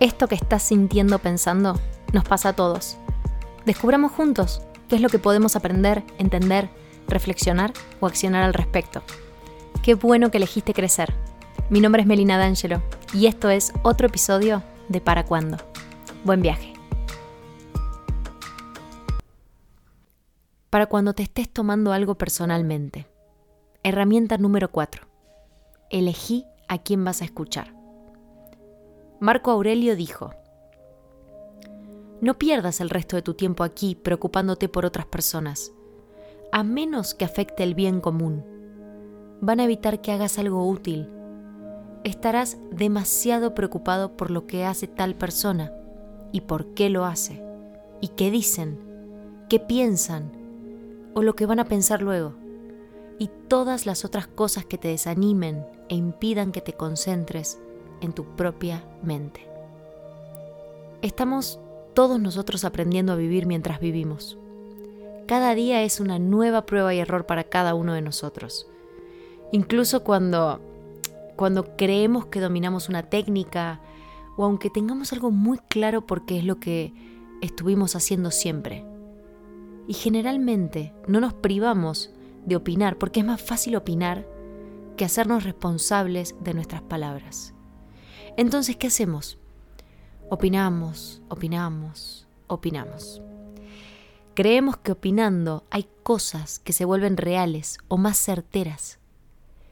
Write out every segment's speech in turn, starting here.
Esto que estás sintiendo pensando nos pasa a todos. Descubramos juntos qué es lo que podemos aprender, entender, reflexionar o accionar al respecto. Qué bueno que elegiste crecer. Mi nombre es Melina D'Angelo y esto es otro episodio de Para Cuándo. Buen viaje. Para cuando te estés tomando algo personalmente. Herramienta número 4. Elegí a quién vas a escuchar. Marco Aurelio dijo, No pierdas el resto de tu tiempo aquí preocupándote por otras personas, a menos que afecte el bien común. Van a evitar que hagas algo útil. Estarás demasiado preocupado por lo que hace tal persona y por qué lo hace, y qué dicen, qué piensan o lo que van a pensar luego, y todas las otras cosas que te desanimen e impidan que te concentres en tu propia mente. Estamos todos nosotros aprendiendo a vivir mientras vivimos. Cada día es una nueva prueba y error para cada uno de nosotros. Incluso cuando, cuando creemos que dominamos una técnica o aunque tengamos algo muy claro porque es lo que estuvimos haciendo siempre. Y generalmente no nos privamos de opinar porque es más fácil opinar que hacernos responsables de nuestras palabras. Entonces, ¿qué hacemos? Opinamos, opinamos, opinamos. Creemos que opinando hay cosas que se vuelven reales o más certeras.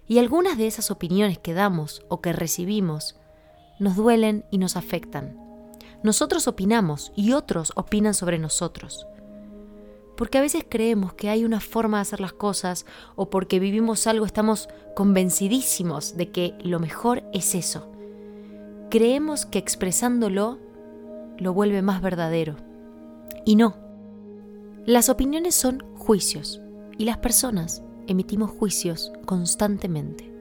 Y algunas de esas opiniones que damos o que recibimos nos duelen y nos afectan. Nosotros opinamos y otros opinan sobre nosotros. Porque a veces creemos que hay una forma de hacer las cosas o porque vivimos algo estamos convencidísimos de que lo mejor es eso creemos que expresándolo lo vuelve más verdadero. Y no. Las opiniones son juicios y las personas emitimos juicios constantemente.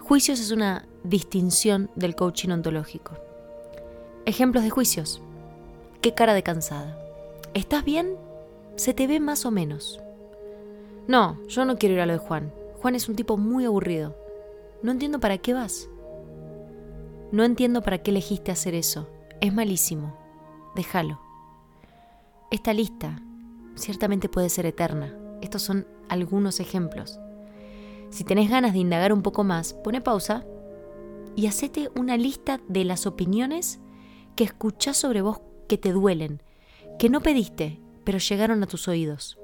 Juicios es una distinción del coaching ontológico. Ejemplos de juicios. ¿Qué cara de cansada? ¿Estás bien? Se te ve más o menos. No, yo no quiero ir a lo de Juan. Juan es un tipo muy aburrido. No entiendo para qué vas. No entiendo para qué elegiste hacer eso. Es malísimo. Déjalo. Esta lista ciertamente puede ser eterna. Estos son algunos ejemplos. Si tenés ganas de indagar un poco más, pone pausa y hacete una lista de las opiniones que escuchás sobre vos que te duelen, que no pediste, pero llegaron a tus oídos.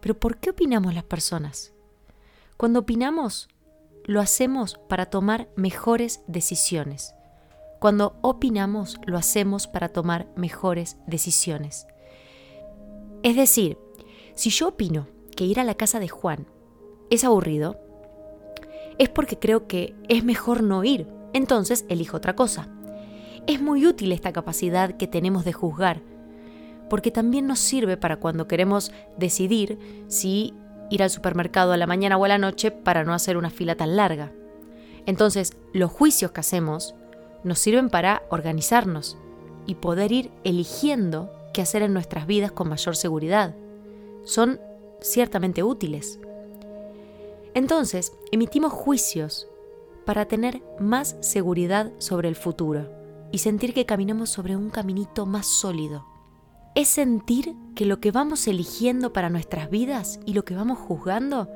Pero ¿por qué opinamos las personas? Cuando opinamos, lo hacemos para tomar mejores decisiones. Cuando opinamos, lo hacemos para tomar mejores decisiones. Es decir, si yo opino que ir a la casa de Juan es aburrido, es porque creo que es mejor no ir, entonces elijo otra cosa. Es muy útil esta capacidad que tenemos de juzgar, porque también nos sirve para cuando queremos decidir si ir al supermercado a la mañana o a la noche para no hacer una fila tan larga. Entonces, los juicios que hacemos nos sirven para organizarnos y poder ir eligiendo qué hacer en nuestras vidas con mayor seguridad. Son ciertamente útiles. Entonces, emitimos juicios para tener más seguridad sobre el futuro y sentir que caminamos sobre un caminito más sólido es sentir que lo que vamos eligiendo para nuestras vidas y lo que vamos juzgando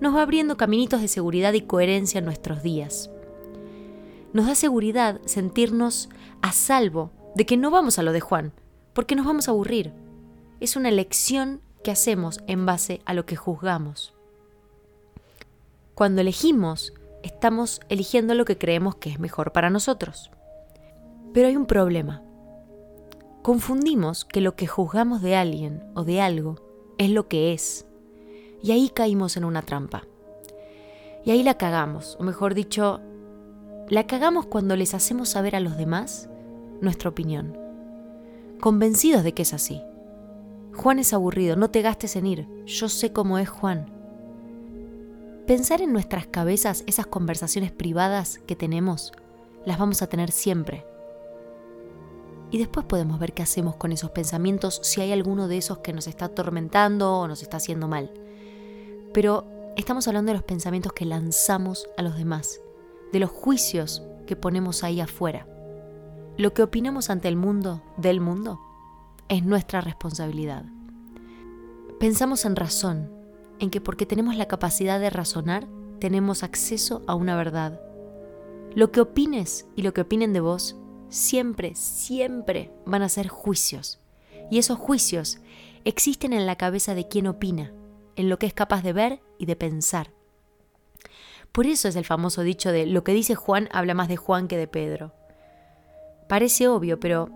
nos va abriendo caminitos de seguridad y coherencia en nuestros días. Nos da seguridad sentirnos a salvo de que no vamos a lo de Juan, porque nos vamos a aburrir. Es una elección que hacemos en base a lo que juzgamos. Cuando elegimos, estamos eligiendo lo que creemos que es mejor para nosotros. Pero hay un problema. Confundimos que lo que juzgamos de alguien o de algo es lo que es. Y ahí caímos en una trampa. Y ahí la cagamos, o mejor dicho, la cagamos cuando les hacemos saber a los demás nuestra opinión, convencidos de que es así. Juan es aburrido, no te gastes en ir, yo sé cómo es Juan. Pensar en nuestras cabezas esas conversaciones privadas que tenemos, las vamos a tener siempre y después podemos ver qué hacemos con esos pensamientos si hay alguno de esos que nos está atormentando o nos está haciendo mal. Pero estamos hablando de los pensamientos que lanzamos a los demás, de los juicios que ponemos ahí afuera. lo que opinamos ante el mundo, del mundo, es nuestra responsabilidad. Pensamos en razón, en que porque tenemos la capacidad de razonar, tenemos acceso a una verdad. Lo que opines y lo que opinen de vos, siempre, siempre van a ser juicios. Y esos juicios existen en la cabeza de quien opina, en lo que es capaz de ver y de pensar. Por eso es el famoso dicho de lo que dice Juan habla más de Juan que de Pedro. Parece obvio, pero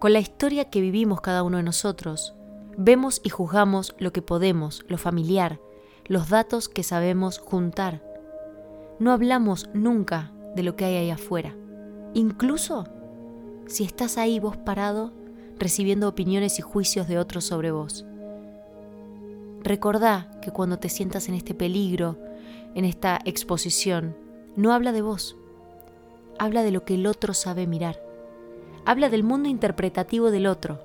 con la historia que vivimos cada uno de nosotros, vemos y juzgamos lo que podemos, lo familiar, los datos que sabemos juntar. No hablamos nunca de lo que hay ahí afuera. Incluso si estás ahí vos parado recibiendo opiniones y juicios de otros sobre vos. Recordá que cuando te sientas en este peligro, en esta exposición, no habla de vos, habla de lo que el otro sabe mirar, habla del mundo interpretativo del otro,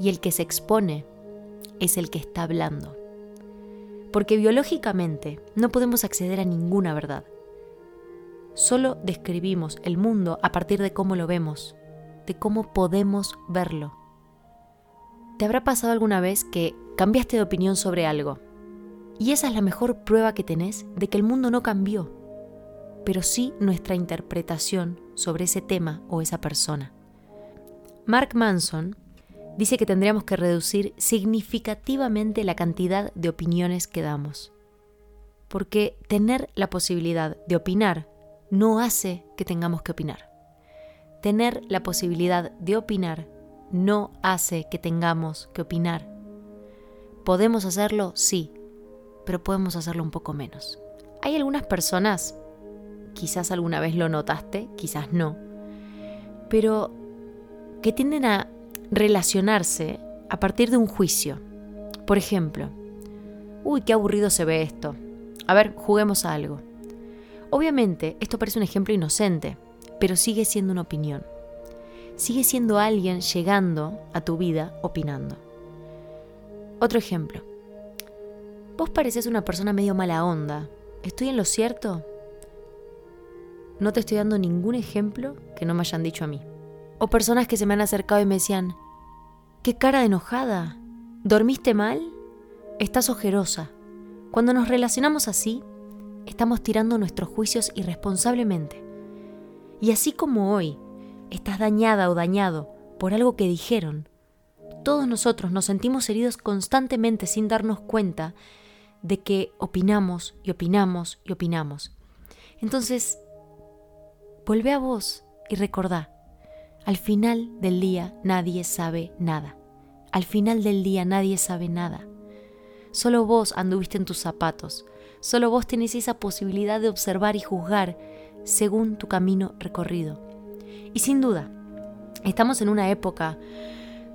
y el que se expone es el que está hablando. Porque biológicamente no podemos acceder a ninguna verdad. Solo describimos el mundo a partir de cómo lo vemos, de cómo podemos verlo. ¿Te habrá pasado alguna vez que cambiaste de opinión sobre algo? Y esa es la mejor prueba que tenés de que el mundo no cambió, pero sí nuestra interpretación sobre ese tema o esa persona. Mark Manson dice que tendríamos que reducir significativamente la cantidad de opiniones que damos, porque tener la posibilidad de opinar no hace que tengamos que opinar. Tener la posibilidad de opinar no hace que tengamos que opinar. ¿Podemos hacerlo? Sí, pero podemos hacerlo un poco menos. Hay algunas personas quizás alguna vez lo notaste, quizás no, pero que tienden a relacionarse a partir de un juicio. Por ejemplo, uy, qué aburrido se ve esto. A ver, juguemos a algo. Obviamente, esto parece un ejemplo inocente, pero sigue siendo una opinión. Sigue siendo alguien llegando a tu vida opinando. Otro ejemplo. Vos pareces una persona medio mala onda. ¿Estoy en lo cierto? No te estoy dando ningún ejemplo que no me hayan dicho a mí. O personas que se me han acercado y me decían, qué cara de enojada, ¿dormiste mal? Estás ojerosa. Cuando nos relacionamos así, estamos tirando nuestros juicios irresponsablemente. Y así como hoy estás dañada o dañado por algo que dijeron, todos nosotros nos sentimos heridos constantemente sin darnos cuenta de que opinamos y opinamos y opinamos. Entonces, Vuelve a vos y recordá, al final del día nadie sabe nada. Al final del día nadie sabe nada. Solo vos anduviste en tus zapatos, solo vos tenés esa posibilidad de observar y juzgar según tu camino recorrido. Y sin duda, estamos en una época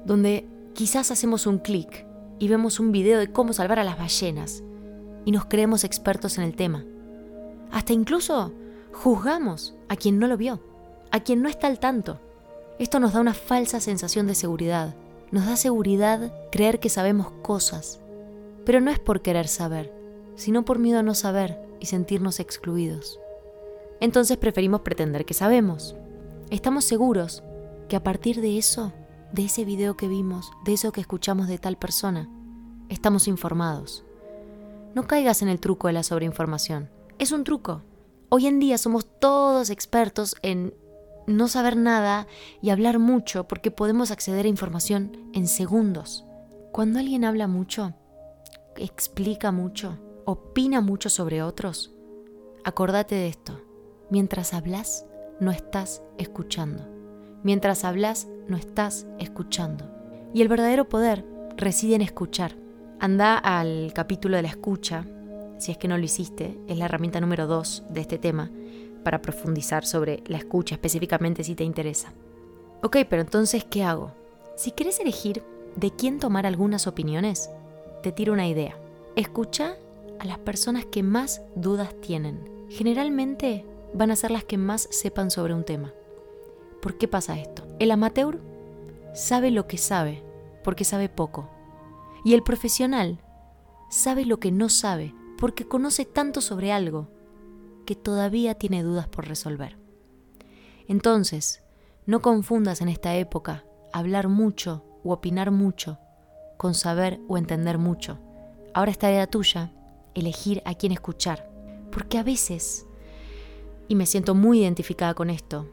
donde quizás hacemos un clic y vemos un video de cómo salvar a las ballenas y nos creemos expertos en el tema. Hasta incluso Juzgamos a quien no lo vio, a quien no está al tanto. Esto nos da una falsa sensación de seguridad. Nos da seguridad creer que sabemos cosas. Pero no es por querer saber, sino por miedo a no saber y sentirnos excluidos. Entonces preferimos pretender que sabemos. Estamos seguros que a partir de eso, de ese video que vimos, de eso que escuchamos de tal persona, estamos informados. No caigas en el truco de la sobreinformación. Es un truco. Hoy en día somos todos expertos en no saber nada y hablar mucho porque podemos acceder a información en segundos. Cuando alguien habla mucho, explica mucho, opina mucho sobre otros, acordate de esto. Mientras hablas, no estás escuchando. Mientras hablas, no estás escuchando. Y el verdadero poder reside en escuchar. Anda al capítulo de la escucha si es que no lo hiciste, es la herramienta número 2 de este tema para profundizar sobre la escucha específicamente si te interesa. Ok, pero entonces, ¿qué hago? Si quieres elegir de quién tomar algunas opiniones, te tiro una idea. Escucha a las personas que más dudas tienen. Generalmente van a ser las que más sepan sobre un tema. ¿Por qué pasa esto? El amateur sabe lo que sabe porque sabe poco. Y el profesional sabe lo que no sabe porque conoce tanto sobre algo que todavía tiene dudas por resolver. Entonces, No confundas en esta época hablar mucho u opinar mucho con saber o entender mucho. Ahora está la tuya elegir a quién escuchar. Porque a veces, y me siento muy identificada con esto,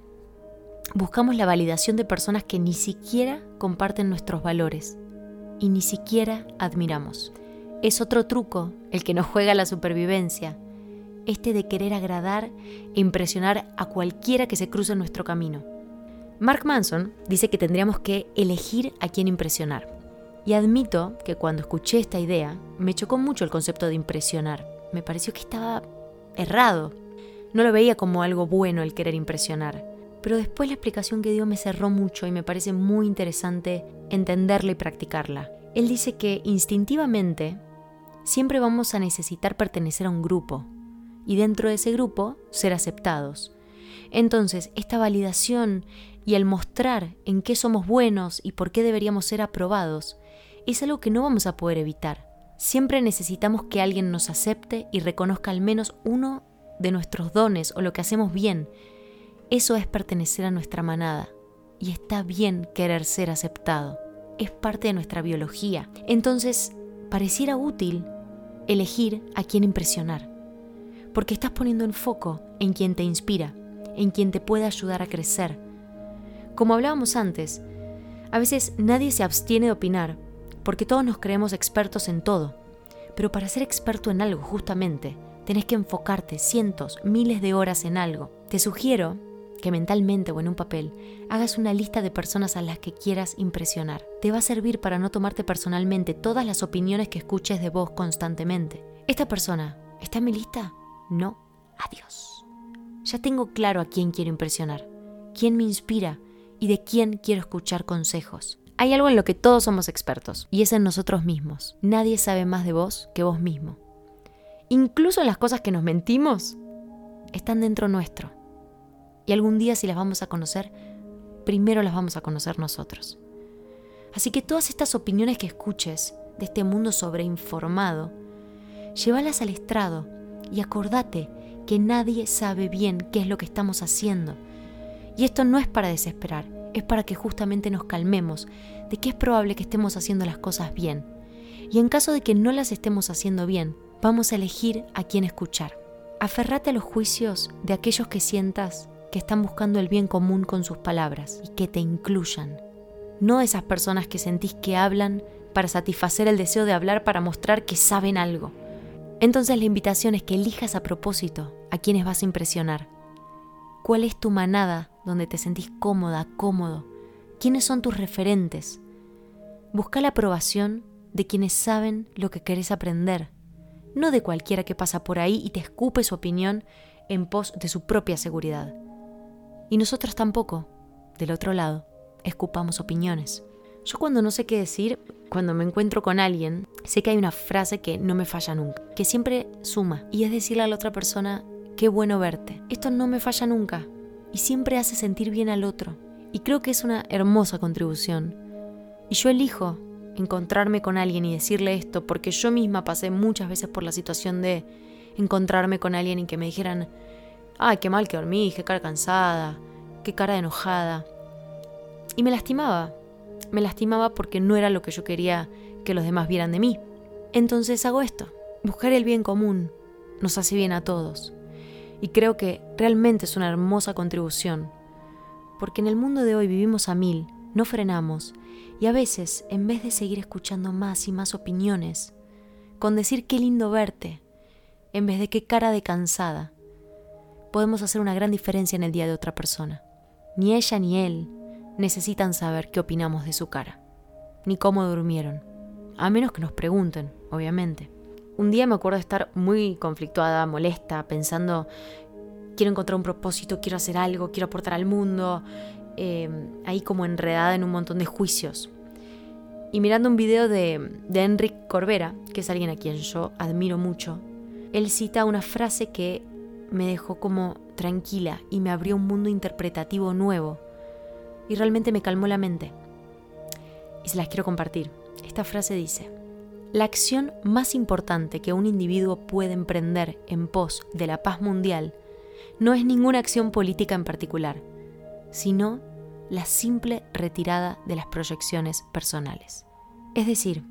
buscamos la validación de personas que ni siquiera comparten nuestros valores y ni siquiera admiramos. Es otro truco el que nos juega la supervivencia, este de querer agradar e impresionar a cualquiera que se cruce en nuestro camino. Mark Manson dice que tendríamos que elegir a quién impresionar. Y admito que cuando escuché esta idea me chocó mucho el concepto de impresionar. Me pareció que estaba errado. No lo veía como algo bueno el querer impresionar. Pero después la explicación que dio me cerró mucho y me parece muy interesante entenderla y practicarla. Él dice que instintivamente siempre vamos a necesitar pertenecer a un grupo y dentro de ese grupo ser aceptados. Entonces, esta validación y el mostrar en qué somos buenos y por qué deberíamos ser aprobados es algo que no vamos a poder evitar. Siempre necesitamos que alguien nos acepte y reconozca al menos uno de nuestros dones o lo que hacemos bien. Eso es pertenecer a nuestra manada. Y está bien querer ser aceptado. Es parte de nuestra biología. Entonces, pareciera útil elegir a quién impresionar. Porque estás poniendo el foco en quien te inspira, en quien te puede ayudar a crecer. Como hablábamos antes, a veces nadie se abstiene de opinar porque todos nos creemos expertos en todo. Pero para ser experto en algo, justamente, tenés que enfocarte cientos, miles de horas en algo. Te sugiero que mentalmente o en un papel hagas una lista de personas a las que quieras impresionar. Te va a servir para no tomarte personalmente todas las opiniones que escuches de vos constantemente. ¿Esta persona está en mi lista? No. Adiós. Ya tengo claro a quién quiero impresionar, quién me inspira y de quién quiero escuchar consejos. Hay algo en lo que todos somos expertos, y es en nosotros mismos. Nadie sabe más de vos que vos mismo. Incluso las cosas que nos mentimos están dentro nuestro. Y algún día si las vamos a conocer, primero las vamos a conocer nosotros. Así que todas estas opiniones que escuches de este mundo sobreinformado, llévalas al estrado y acordate que nadie sabe bien qué es lo que estamos haciendo. Y esto no es para desesperar, es para que justamente nos calmemos de que es probable que estemos haciendo las cosas bien. Y en caso de que no las estemos haciendo bien, vamos a elegir a quién escuchar. Aferrate a los juicios de aquellos que sientas que están buscando el bien común con sus palabras y que te incluyan. No esas personas que sentís que hablan para satisfacer el deseo de hablar para mostrar que saben algo. Entonces la invitación es que elijas a propósito a quienes vas a impresionar. ¿Cuál es tu manada donde te sentís cómoda, cómodo? ¿Quiénes son tus referentes? Busca la aprobación de quienes saben lo que querés aprender, no de cualquiera que pasa por ahí y te escupe su opinión en pos de su propia seguridad. Y nosotros tampoco, del otro lado, escupamos opiniones. Yo cuando no sé qué decir, cuando me encuentro con alguien, sé que hay una frase que no me falla nunca, que siempre suma, y es decirle a la otra persona, qué bueno verte. Esto no me falla nunca, y siempre hace sentir bien al otro. Y creo que es una hermosa contribución. Y yo elijo encontrarme con alguien y decirle esto porque yo misma pasé muchas veces por la situación de encontrarme con alguien y que me dijeran, ay, qué mal que dormí, qué cara cansada, qué cara enojada. Y me lastimaba. Me lastimaba porque no era lo que yo quería que los demás vieran de mí. Entonces hago esto. Buscar el bien común nos hace bien a todos. Y creo que realmente es una hermosa contribución, porque en el mundo de hoy vivimos a mil, no frenamos, y a veces, en vez de seguir escuchando más y más opiniones, con decir qué lindo verte, en vez de qué cara de cansada, podemos hacer una gran diferencia en el día de otra persona. Ni ella ni él necesitan saber qué opinamos de su cara, ni cómo durmieron, a menos que nos pregunten, obviamente. Un día me acuerdo de estar muy conflictuada, molesta, pensando, quiero encontrar un propósito, quiero hacer algo, quiero aportar al mundo, eh, ahí como enredada en un montón de juicios. Y mirando un video de, de Enric Corbera, que es alguien a quien yo admiro mucho, él cita una frase que me dejó como tranquila y me abrió un mundo interpretativo nuevo. Y realmente me calmó la mente. Y se las quiero compartir. Esta frase dice, la acción más importante que un individuo puede emprender en pos de la paz mundial no es ninguna acción política en particular, sino la simple retirada de las proyecciones personales. Es decir,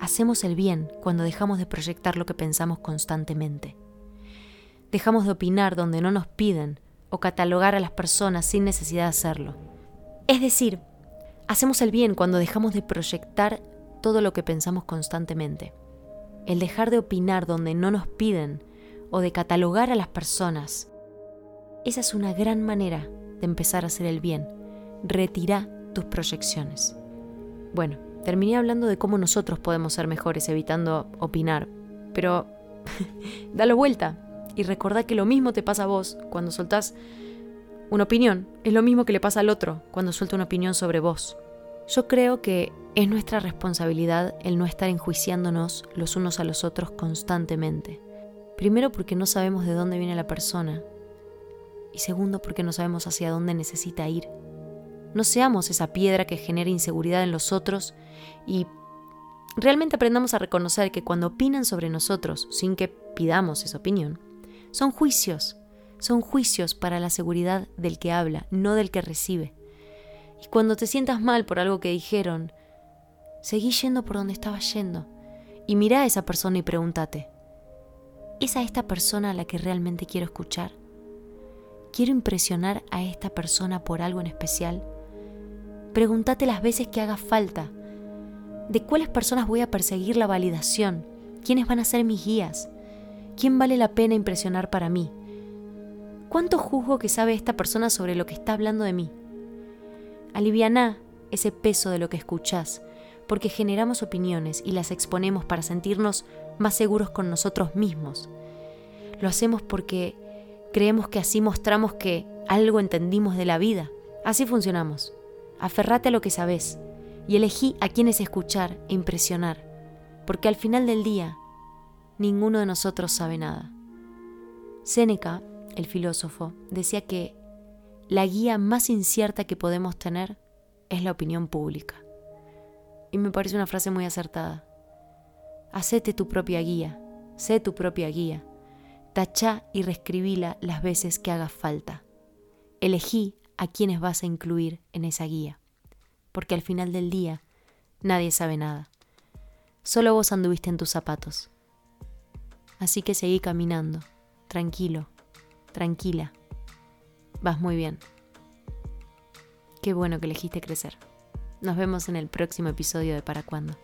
hacemos el bien cuando dejamos de proyectar lo que pensamos constantemente. Dejamos de opinar donde no nos piden o catalogar a las personas sin necesidad de hacerlo. Es decir, hacemos el bien cuando dejamos de proyectar todo lo que pensamos constantemente. El dejar de opinar donde no nos piden o de catalogar a las personas. Esa es una gran manera de empezar a hacer el bien. Retira tus proyecciones. Bueno, terminé hablando de cómo nosotros podemos ser mejores evitando opinar, pero dalo vuelta y recordá que lo mismo te pasa a vos cuando soltás una opinión, es lo mismo que le pasa al otro cuando suelta una opinión sobre vos. Yo creo que es nuestra responsabilidad el no estar enjuiciándonos los unos a los otros constantemente. Primero porque no sabemos de dónde viene la persona y segundo porque no sabemos hacia dónde necesita ir. No seamos esa piedra que genera inseguridad en los otros y realmente aprendamos a reconocer que cuando opinan sobre nosotros sin que pidamos esa opinión, son juicios, son juicios para la seguridad del que habla, no del que recibe. Y cuando te sientas mal por algo que dijeron, seguí yendo por donde estaba yendo y mira a esa persona y pregúntate, ¿es a esta persona a la que realmente quiero escuchar? ¿Quiero impresionar a esta persona por algo en especial? Pregúntate las veces que haga falta. ¿De cuáles personas voy a perseguir la validación? ¿Quiénes van a ser mis guías? ¿Quién vale la pena impresionar para mí? ¿Cuánto juzgo que sabe esta persona sobre lo que está hablando de mí? Alivianá ese peso de lo que escuchás, porque generamos opiniones y las exponemos para sentirnos más seguros con nosotros mismos. Lo hacemos porque creemos que así mostramos que algo entendimos de la vida. Así funcionamos. Aferrate a lo que sabes y elegí a quienes escuchar e impresionar, porque al final del día, ninguno de nosotros sabe nada. Séneca el filósofo, decía que la guía más incierta que podemos tener es la opinión pública. Y me parece una frase muy acertada. Hacete tu propia guía, sé tu propia guía. Tachá y reescribíla las veces que haga falta. Elegí a quienes vas a incluir en esa guía, porque al final del día nadie sabe nada. Solo vos anduviste en tus zapatos. Así que seguí caminando, tranquilo, tranquila. Vas muy bien. Qué bueno que elegiste crecer. Nos vemos en el próximo episodio de Para Cuándo.